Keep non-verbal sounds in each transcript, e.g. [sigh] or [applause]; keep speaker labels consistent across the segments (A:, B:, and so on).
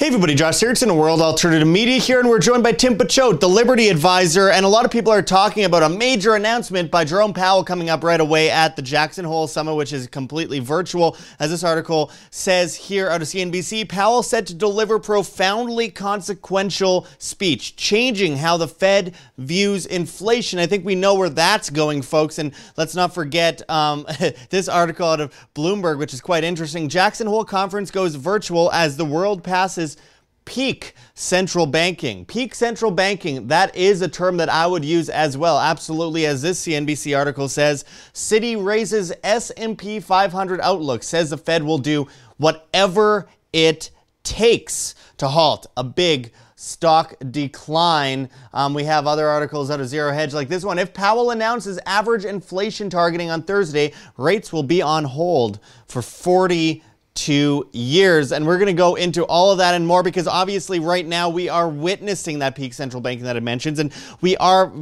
A: Hey everybody, Josh in a World Alternative Media here, and we're joined by Tim Picciott, the Liberty Advisor. And a lot of people are talking about a major announcement by Jerome Powell coming up right away at the Jackson Hole Summit, which is completely virtual. As this article says here out of CNBC, Powell set to deliver profoundly consequential speech, changing how the Fed views inflation. I think we know where that's going, folks. And let's not forget um, [laughs] this article out of Bloomberg, which is quite interesting. Jackson Hole Conference goes virtual as the world passes peak central banking. Peak central banking, that is a term that I would use as well. Absolutely as this CNBC article says, Citi raises S&P 500 outlook, says the Fed will do whatever it takes to halt a big stock decline. Um, we have other articles out of Zero Hedge like this one. If Powell announces average inflation targeting on Thursday, rates will be on hold for 40 two years. And we're going to go into all of that and more because obviously, right now, we are witnessing that peak central banking that it mentions. And we are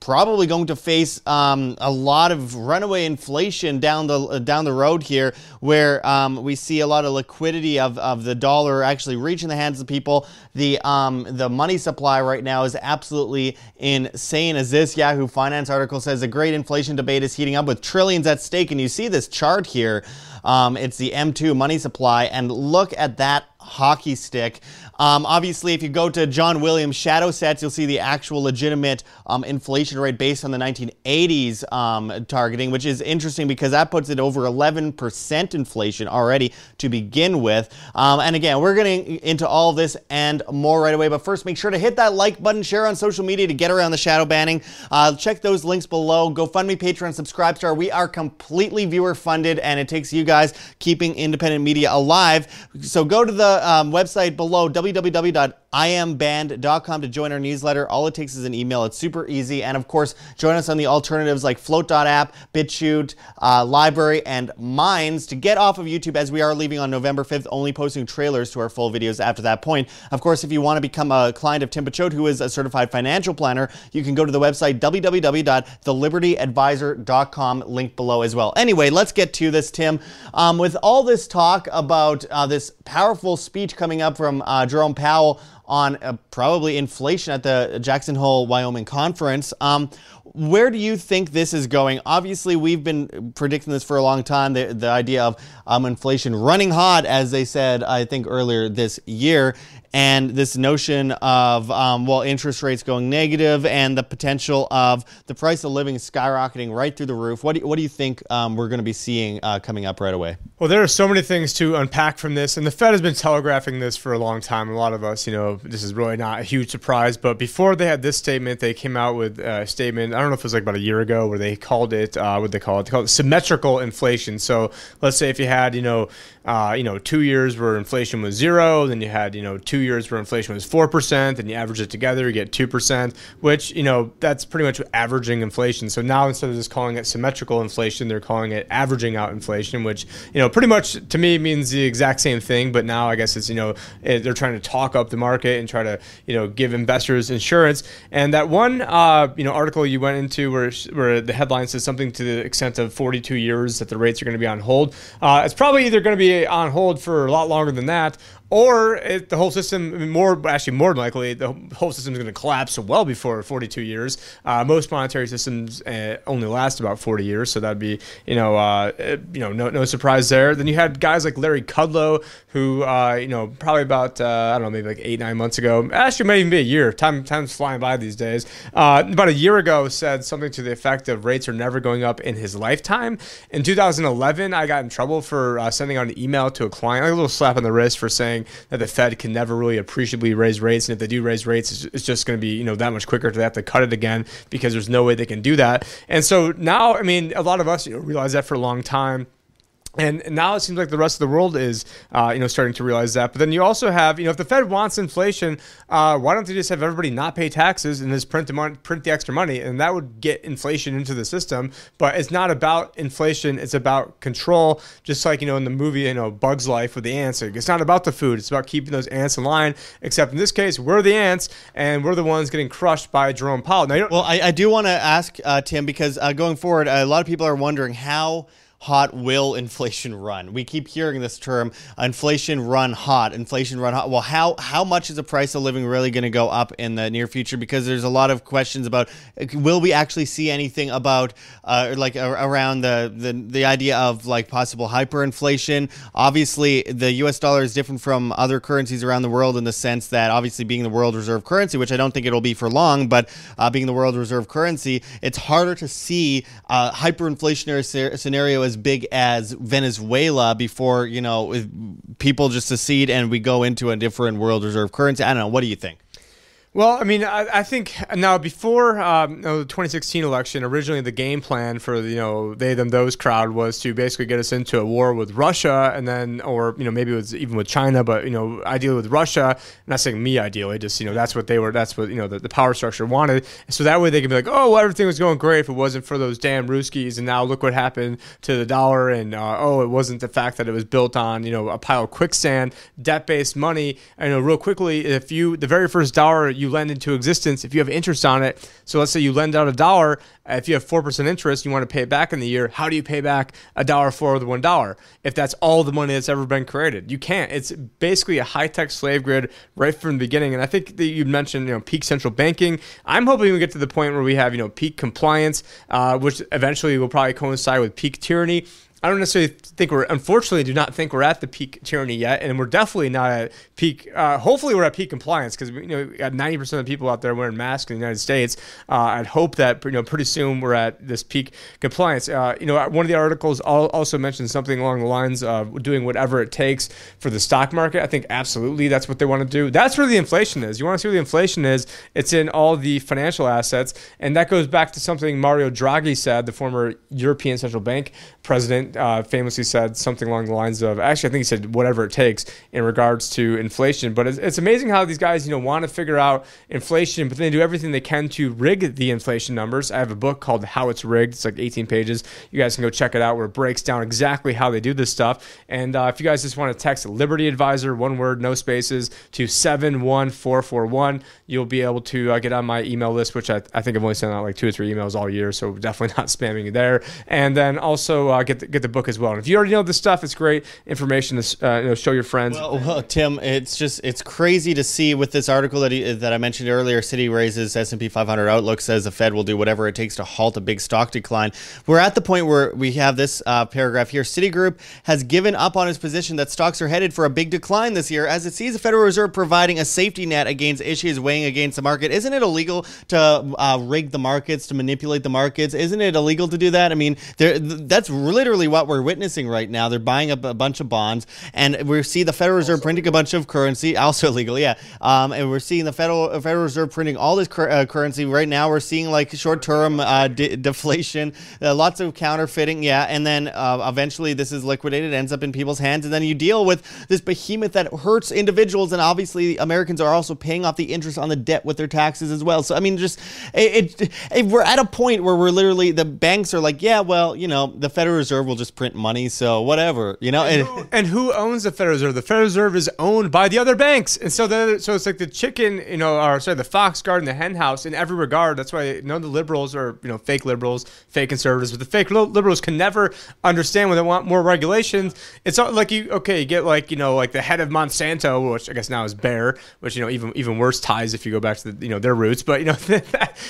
A: probably going to face um, a lot of runaway inflation down the, uh, down the road here, where um, we see a lot of liquidity of, of the dollar actually reaching the hands of people. The, um, the money supply right now is absolutely insane. As this Yahoo Finance article says, a great inflation debate is heating up with trillions at stake. And you see this chart here. Um, it's the M2 money supply, and look at that hockey stick. Um, obviously, if you go to John Williams' Shadow Stats, you'll see the actual legitimate um, inflation rate based on the 1980s um, targeting, which is interesting because that puts it over 11% inflation already to begin with. Um, and again, we're getting into all this and more right away. But first, make sure to hit that like button, share on social media to get around the shadow banning. Uh, check those links below. GoFundMe, Patreon, Subscribestar. We are completely viewer funded, and it takes you guys keeping independent media alive. So go to the um, website below, www.iamband.com, to join our newsletter. All it takes is an email. It's super easy. And of course, join us on the alternatives like Flote.app, BitChute, uh, LBRY, and Minds to get off of YouTube as we are leaving on November 5th, only posting trailers to our full videos after that point. Of course, if you want to become a client of Tim Picciott, who is a certified financial planner, you can go to the website www.thelibertyadvisor.com, link below as well. Anyway, let's get to this, Tim. Um, with all this talk about uh, this powerful speech coming up from uh, Jerome Powell on uh, probably inflation at the Jackson Hole, Wyoming conference. Um, where do you think this is going? Obviously, we've been predicting this for a long time. The, the idea of um, inflation running hot, as they said, I think earlier this year and this notion of um, well interest rates going negative and the potential of the price of living skyrocketing right through the roof. What do you, what do you think um, we're going to be seeing uh, coming up right away?
B: Well, there are so many things to unpack from this, and the Fed has been telegraphing this for a long time. A lot of us, you know, this is really not a huge surprise. But before they had this statement, they came out with a statement. I don't know if it was like about a year ago, where they called it uh, what they call it. They call it symmetrical inflation. So let's say if you had, you know, uh, you know, two years where inflation was zero, then you had, you know, two years where inflation was 4%, and you average it together, you get 2%, which, you know, that's pretty much averaging inflation. So now instead of just calling it symmetrical inflation, they're calling it averaging out inflation, which, you know, pretty much to me means the exact same thing. But now I guess it's, you know, they're trying to talk up the market and try to, you know, give investors insurance. And that one, uh, you know, article you went into where, where the headline says something to the extent of 42 years that the rates are going to be on hold, uh, it's probably either going to be on hold for a lot longer than that, or it, the whole system more actually more likely the whole system is going to collapse well before 42 years. Uh, most monetary systems uh, only last about 40 years so that'd be you know uh, you know no, no surprise there. Then you had guys like larry kudlow who uh, you know probably about uh, i don't know maybe like eight nine months ago actually might even be a year time time's flying by these days uh, about a year ago said something to the effect of rates are never going up in his lifetime. In 2011 i got in trouble for sending out an email to a client like a little slap on the wrist for saying saying that the Fed can never really appreciably raise rates, and if they do raise rates, it's just going to be you know that much quicker to have to cut it again because there's no way they can do that. And so now, I mean, a lot of us you know, realize that for a long time and now it seems like the rest of the world is, uh, you know, starting to realize that. But then you also have, you know, if the Fed wants inflation, uh, why don't they just have everybody not pay taxes and just print the money, print the extra money, and that would get inflation into the system. But it's not about inflation; it's about control. Just like you know in the movie, you know, Bugs Life with the ants. It's not about the food; it's about keeping those ants in line. Except in this case, we're the ants, and we're the ones getting crushed by Jerome Powell.
A: Now, well, I, I do want to ask uh, Tim because uh, going forward, a lot of people are wondering how hot will inflation run? We keep hearing this term, inflation run hot, inflation run hot. Well, how how much is the price of living really going to go up in the near future? Because there's a lot of questions about will we actually see anything about uh, like around the, the the idea of like possible hyperinflation. Obviously, the U.S. dollar is different from other currencies around the world in the sense that obviously being the world reserve currency, which I don't think it'll be for long, but uh, being the world reserve currency, it's harder to see a hyperinflationary scenario as big as Venezuela before you know people just secede and we go into a different world reserve currency. I don't know. What do you think?
B: Well, I mean, I, I think now before um, the 2016 election, originally the game plan for you know they them those crowd was to basically get us into a war with Russia, and then or you know maybe it was even with China, but you know ideally with Russia. I'm not saying me ideally, just you know that's what they were, that's what you know the, the power structure wanted. So that way they can be like, oh, well, everything was going great if it wasn't for those damn Ruskies, and now look what happened to the dollar, and uh, oh, it wasn't the fact that it was built on you know a pile of quicksand, debt-based money. And, you know, real quickly, if you the very first dollar you you lend into existence, if you have interest on it, so let's say you lend out a dollar, if you have 4% interest, you want to pay it back in the year, how do you pay back a dollar for the one dollar if that's all the money that's ever been created? You can't. It's basically a high tech slave grid right from the beginning. And I think that you mentioned, you know, peak central banking. I'm hoping we get to the point where we have, you know, peak compliance, uh, which eventually will probably coincide with peak tyranny. I don't necessarily think we're, unfortunately, do not think we're at the peak tyranny yet, and we're definitely not at peak. Uh, hopefully, we're at peak compliance because you know got ninety percent of people out there wearing masks in the United States. Uh, I'd hope that you know pretty soon we're at this peak compliance. Uh, you know, one of the articles also mentioned something along the lines of doing whatever it takes for the stock market. I think absolutely that's what they want to do. That's where the inflation is. You want to see where the inflation is? It's in all the financial assets, and that goes back to something Mario Draghi said, the former European Central Bank president uh, famously said something along the lines of, actually, I think he said whatever it takes in regards to inflation. But it's, it's amazing how these guys, you know, want to figure out inflation, but they do everything they can to rig the inflation numbers. I have a book called How It's Rigged. It's like 18 pages. You guys can go check it out where it breaks down exactly how they do this stuff. And uh, if you guys just want to text Liberty Advisor, one word, no spaces, to 71441, you'll be able to uh, get on my email list, which I, I think I've only sent out like two or three emails all year. So definitely [laughs] not spamming you there. And then also, uh, get the, get the book as well. And if you already know this stuff, it's great information to uh, you know, show your friends.
A: Well, well, Tim, it's just it's crazy to see with this article that he, that I mentioned earlier. Citi raises S and P 500 outlook says the Fed will do whatever it takes to halt a big stock decline. We're at the point where we have this uh, paragraph here. Citigroup has given up on its position that stocks are headed for a big decline this year, as it sees the Federal Reserve providing a safety net against issues weighing against the market. Isn't it illegal to uh, rig the markets, to manipulate the markets? Isn't it illegal to do that? I mean, that's literally what we're witnessing right now. They're buying up a bunch of bonds, and we see the Federal Reserve also printing a bunch of currency, [laughs] also illegal, yeah. Um, and we're seeing the Federal Federal Reserve printing all this cur- uh, currency right now. We're seeing like short-term uh, de- deflation, uh, lots of counterfeiting, yeah. And then uh, eventually, this is liquidated, ends up in people's hands, and then you deal with this behemoth that hurts individuals, and obviously, Americans are also paying off the interest on the debt with their taxes as well. So I mean, just it, it, it we're at a point where we're literally the banks are like, yeah, well, you know, the Federal Reserve will just print money, so whatever, you know.
B: And, who, and who owns the Federal Reserve? The Federal Reserve is owned by the other banks, and so the so it's like the chicken, you know, or sorry, the fox guarding the hen house in every regard. That's why none of the liberals are you know fake liberals, fake conservatives, but the fake liberals can never understand when they want more regulations. It's not like you okay, you get like you know like the head of Monsanto, which I guess now is Bayer, which you know even even worse ties if you go back to the, you know their roots, but you know [laughs]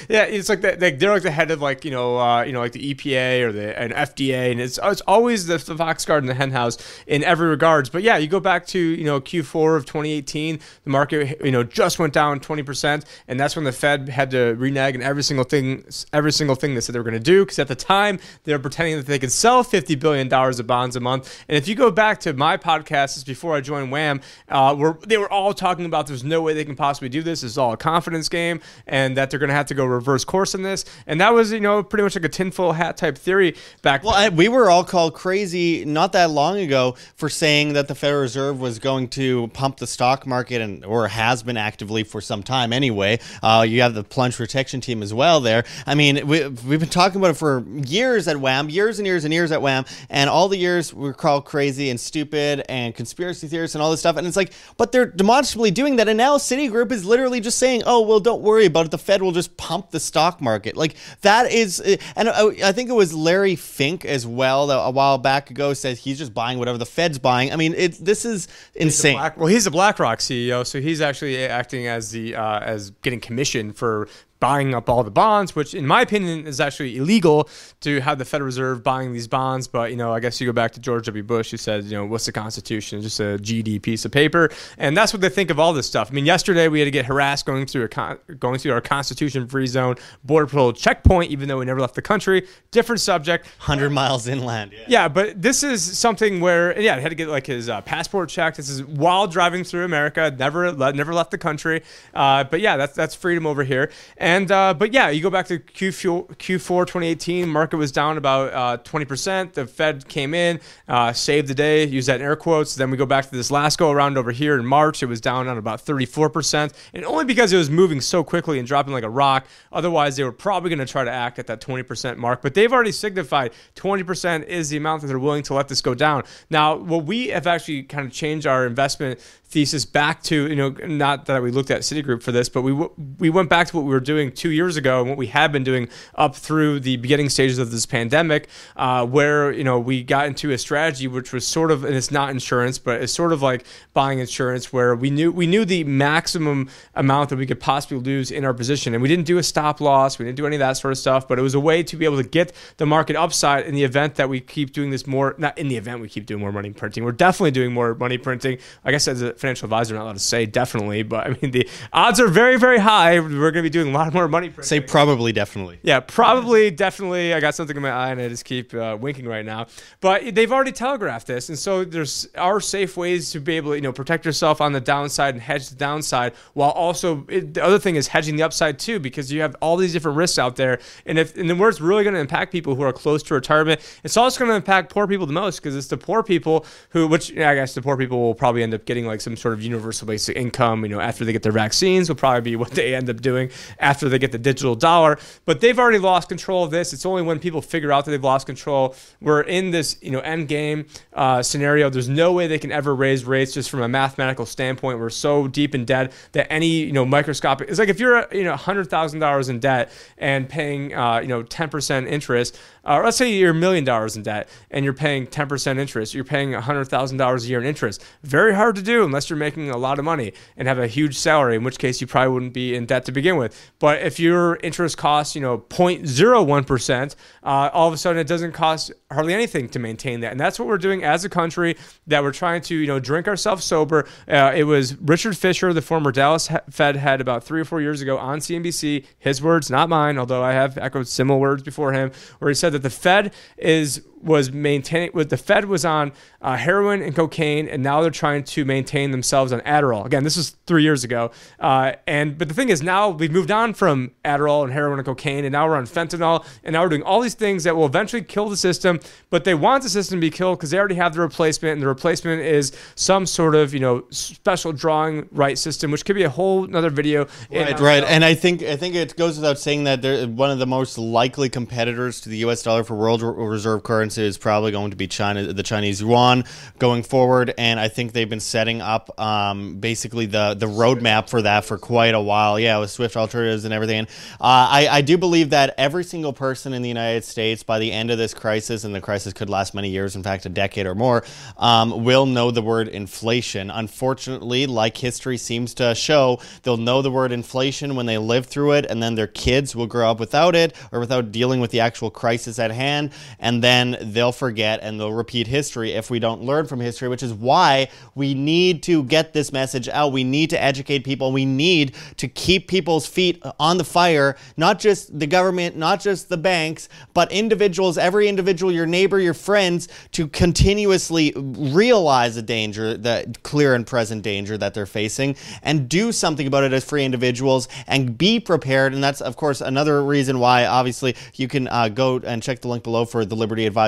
B: yeah, it's like that they're like the head of like you know uh, you know like the EPA or the an FDA, and it's it's always the, the fox guard and the hen house in every regards. But yeah, you go back to you know Q4 of 2018, the market you know just went down 20 percent, and that's when the Fed had to renege on every single thing, every single thing they said they were going to do. Because at the time they were pretending that they could sell 50 billion dollars of bonds a month. And if you go back to my podcast before I joined WAM, uh, where they were all talking about there's no way they can possibly do this. It's all a confidence game, and that they're going to have to go reverse course in this. And that was you know pretty much like a tinfoil hat type theory back.
A: Well, I, we were all called crazy not that long ago for saying that the Federal Reserve was going to pump the stock market and or has been actively for some time anyway. Uh, you have the plunge protection team as well there. I mean, we, we've been talking about it for years at WAM, years and years and years at WAM, and all the years we're called crazy and stupid and conspiracy theorists and all this stuff. And it's like, but they're demonstrably doing that. And now Citigroup is literally just saying, oh, well, don't worry about it. The Fed will just pump the stock market. Like that is, and I think it was Larry Fink as well a, a while back ago said he's just buying whatever the Fed's buying. I mean, it, this is insane.
B: Black, well, he's the BlackRock CEO, so he's actually acting as the uh, as getting commission for buying up all the bonds, which in my opinion is actually illegal to have the Federal Reserve buying these bonds. But you know, I guess you go back to George W. Bush, who said, you know, what's the Constitution? It's just a GD piece of paper, and that's what they think of all this stuff. I mean, yesterday we had to get harassed going through a con- going through our Constitution-free zone border patrol checkpoint, even though we never left the country. Different subject.
A: Hundred miles inland. Yeah.
B: yeah. but this is something where yeah, I had to get like his uh, passport checked. This is while driving through America. Never never left the country. Uh, but yeah, that's that's freedom over here. And uh, but yeah, you go back to Q4, Q4 2018, market was down about uh, 20%. The Fed came in, uh, saved the day, use that in air quotes. Then we go back to this last go around over here in March. It was down on about 34%, and only because it was moving so quickly and dropping like a rock. Otherwise, they were probably going to try to act at that 20% mark. But they've already signified 20% is the amount that they're willing to let this go down. Now, what we have actually kind of changed our investment thesis back to you know not that we looked at Citigroup for this, but we we went back to what we were doing two years ago and what we have been doing up through the beginning stages of this pandemic, uh, where you know we got into a strategy which was sort of and it's not insurance, but it's sort of like buying insurance where we knew we knew the maximum amount that we could possibly lose in our position, and we didn't do a stop loss, we didn't do any of that sort of stuff, but it was a way to be able to get the market upside in the event that we keep doing this more. Not in the event we keep doing more money printing, we're definitely doing more money printing. I said financial advisor not allowed to say definitely, but I mean the odds are very very high. We're going to be doing a lot more money. Printing.
A: Say probably, definitely.
B: Yeah, probably, definitely. I got something in my eye and I just keep uh, winking right now. But they've already telegraphed this, and so there's are safe ways to be able to you know protect yourself on the downside and hedge the downside, while also it, the other thing is hedging the upside too, because you have all these different risks out there, and if and then where it's really going to impact people who are close to retirement, it's also going to impact poor people the most because it's the poor people who, which yeah, I guess the poor people will probably end up getting like some sort of universal basic income. You know, after they get their vaccines, will probably be what they end up doing after they get the digital dollar. But they've already lost control of this. It's only when people figure out that they've lost control. We're in this, you know, end game uh, scenario. There's no way they can ever raise rates just from a mathematical standpoint. We're so deep in debt that any, you know, microscopic. It's like if you're, you know, hundred thousand dollars in debt and paying, uh, you know, ten percent interest. Uh, let's say you're a million dollars in debt and you're paying 10% interest. You're paying $100,000 a year in interest. Very hard to do unless you're making a lot of money and have a huge salary, in which case you probably wouldn't be in debt to begin with. But if your interest costs, you know, 0.01%, uh, all of a sudden it doesn't cost hardly anything to maintain that. And that's what we're doing as a country that we're trying to, you know, drink ourselves sober. Uh, it was Richard Fisher, the former Dallas Fed head about three or four years ago on CNBC, his words, not mine, although I have echoed similar words before him, where he said that the Fed is was maintaining with the Fed was on uh, heroin and cocaine, and now they're trying to maintain themselves on Adderall. Again, this was three years ago, uh, and but the thing is now we've moved on from Adderall and heroin and cocaine, and now we're on fentanyl, and now we're doing all these things that will eventually kill the system. But they want the system to be killed because they already have the replacement, and the replacement is some sort of you know special drawing right system, which could be a whole another video.
A: Right, right, and I think I think it goes without saying that they're one of the most likely competitors to the U.S. dollar for world reserve currency is probably going to be China, the Chinese yuan going forward, and I think they've been setting up um, basically the the roadmap for that for quite a while. Yeah, with Swift alternatives and everything. And, uh, I I do believe that every single person in the United States by the end of this crisis, and the crisis could last many years, in fact, a decade or more, um, will know the word inflation. Unfortunately, like history seems to show, they'll know the word inflation when they live through it, and then their kids will grow up without it or without dealing with the actual crisis at hand, and then they'll forget and they'll repeat history if we don't learn from history, which is why we need to get this message out. We need to educate people. We need to keep people's feet on the fire, not just the government, not just the banks, but individuals, every individual, your neighbor, your friends, to continuously realize the danger, the clear and present danger that they're facing, and do something about it as free individuals and be prepared. And that's, of course, another reason why, obviously, you can uh, go and check the link below for the Liberty Advisor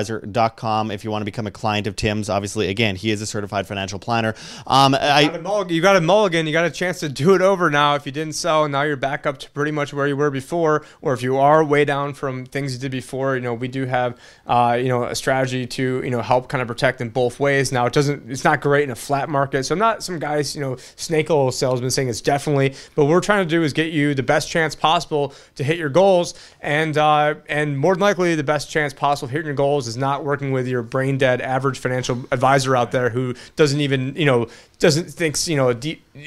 A: com if you want to become a client of Tim's. Obviously, again, he is a certified financial planner. Um,
B: you, got a mulligan, you got a mulligan. You got a chance to do it over now. If you didn't sell, now you're back up to pretty much where you were before. Or if you are way down from things you did before, you know we do have uh, you know a strategy to you know help kind of protect in both ways. Now it doesn't. It's not great in a flat market. So I'm not some guys you know snake oil salesman saying it's definitely. But what we're trying to do is get you the best chance possible to hit your goals, and uh, and more than likely the best chance possible of hitting your goals is not working with your brain dead average financial advisor out there who doesn't even you know doesn't thinks you know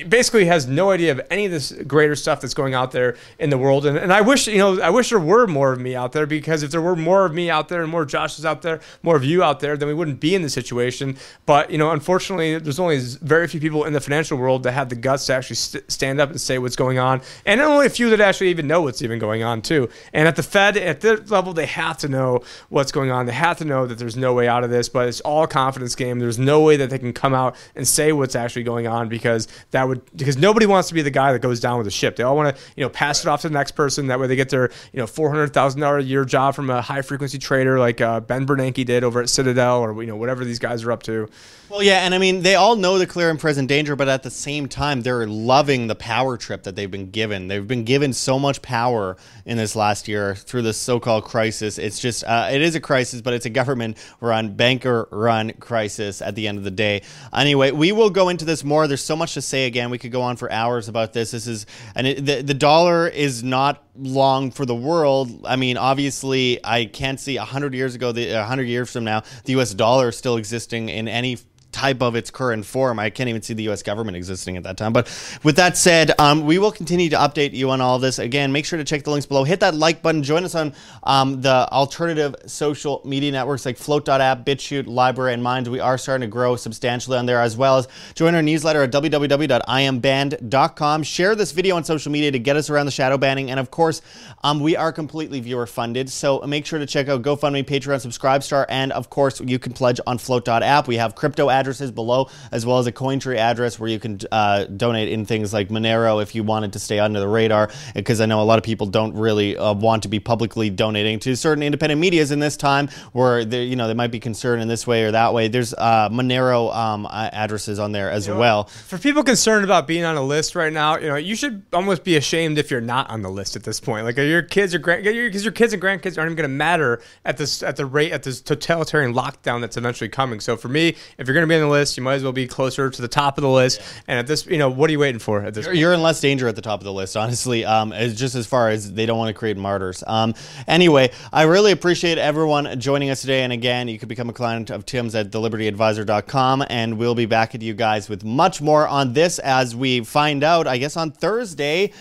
B: basically has no idea of any of this greater stuff that's going out there in the world. And, and i wish you know i wish there were more of me out there because if there were more of me out there and more joshes out there more of you out there then we wouldn't be in this situation. But you know unfortunately there's only very few people in the financial world that have the guts to actually st- stand up and say what's going on. And only a few that actually even know what's even going on too. And at the fed at their level they have to know what's going on. They have to know that there's no way out of this but it's all confidence game. There's no way that they can come out and say what's actually going on because that would because nobody wants to be the guy that goes down with the ship. They all want to you know pass it off to the next person. That way they get their you know four hundred thousand dollar a year job from a high frequency trader like uh, Ben Bernanke did over at Citadel or you know whatever these guys are up to.
A: Well, yeah, and I mean they all know the clear and present danger, but at the same time they're loving the power trip that they've been given. They've been given so much power in this last year through this so-called crisis. It's just uh, it is a crisis, but it's a government-run, banker-run crisis at the end of the day. Anyway, we will go into this more. There's so much to say. Again, we could go on for hours about this. This is and it, the the dollar is not long for the world. I mean, obviously, I can't see hundred years ago, the hundred years from now, the U.S. dollar still existing in any type of its current form. I can't even see the U.S. government existing at that time. But with that said, um, we will continue to update you on all this. Again, make sure to check the links below. Hit that like button. Join us on um, the alternative social media networks like Flote.app, BitChute, LBRY, and Minds. We are starting to grow substantially on there as well as join our newsletter at www.iamband.com. Share this video on social media to get us around the shadow banning. And of course, um, we are completely viewer funded. So make sure to check out GoFundMe, Patreon, Subscribestar, and of course, you can pledge on Flote.app. We have crypto ads addresses below, as well as a Cointree address where you can uh, donate in things like Monero if you wanted to stay under the radar. Because I know a lot of people don't really uh, want to be publicly donating to certain independent medias in this time, where they, you know they might be concerned in this way or that way. There's uh, Monero um, addresses on there as you know, well.
B: For people concerned about being on a list right now, you know you should almost be ashamed if you're not on the list at this point. Like your kids, your grand, because your kids and grandkids aren't even going to matter at this at the rate at this totalitarian lockdown that's eventually coming. So for me, if you're going to be on the list, you might as well be closer to the top of the list. Yeah. And at this, you know, what are you waiting for at this?
A: You're, you're, in less danger at the top of the list, honestly. Um, just as far as they don't want to create martyrs. Um, anyway, I really appreciate everyone joining us today. And again, you can become a client of Tim's at thelibertyadvisor.com, and we'll be back at you guys with much more on this as we find out. I guess on Thursday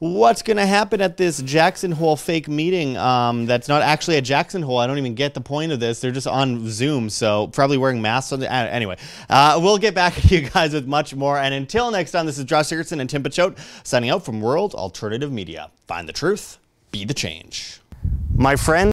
A: what's going to happen at this Jackson Hole fake meeting um, that's not actually a Jackson Hole. I don't even get the point of this. They're just on Zoom, so probably wearing masks. On the, uh, anyway, uh, we'll get back [laughs] to you guys with much more. And until next time, this is Josh Sigurdson and Tim Picciott signing out from World Alternative Media. Find the truth, be the change. My friend.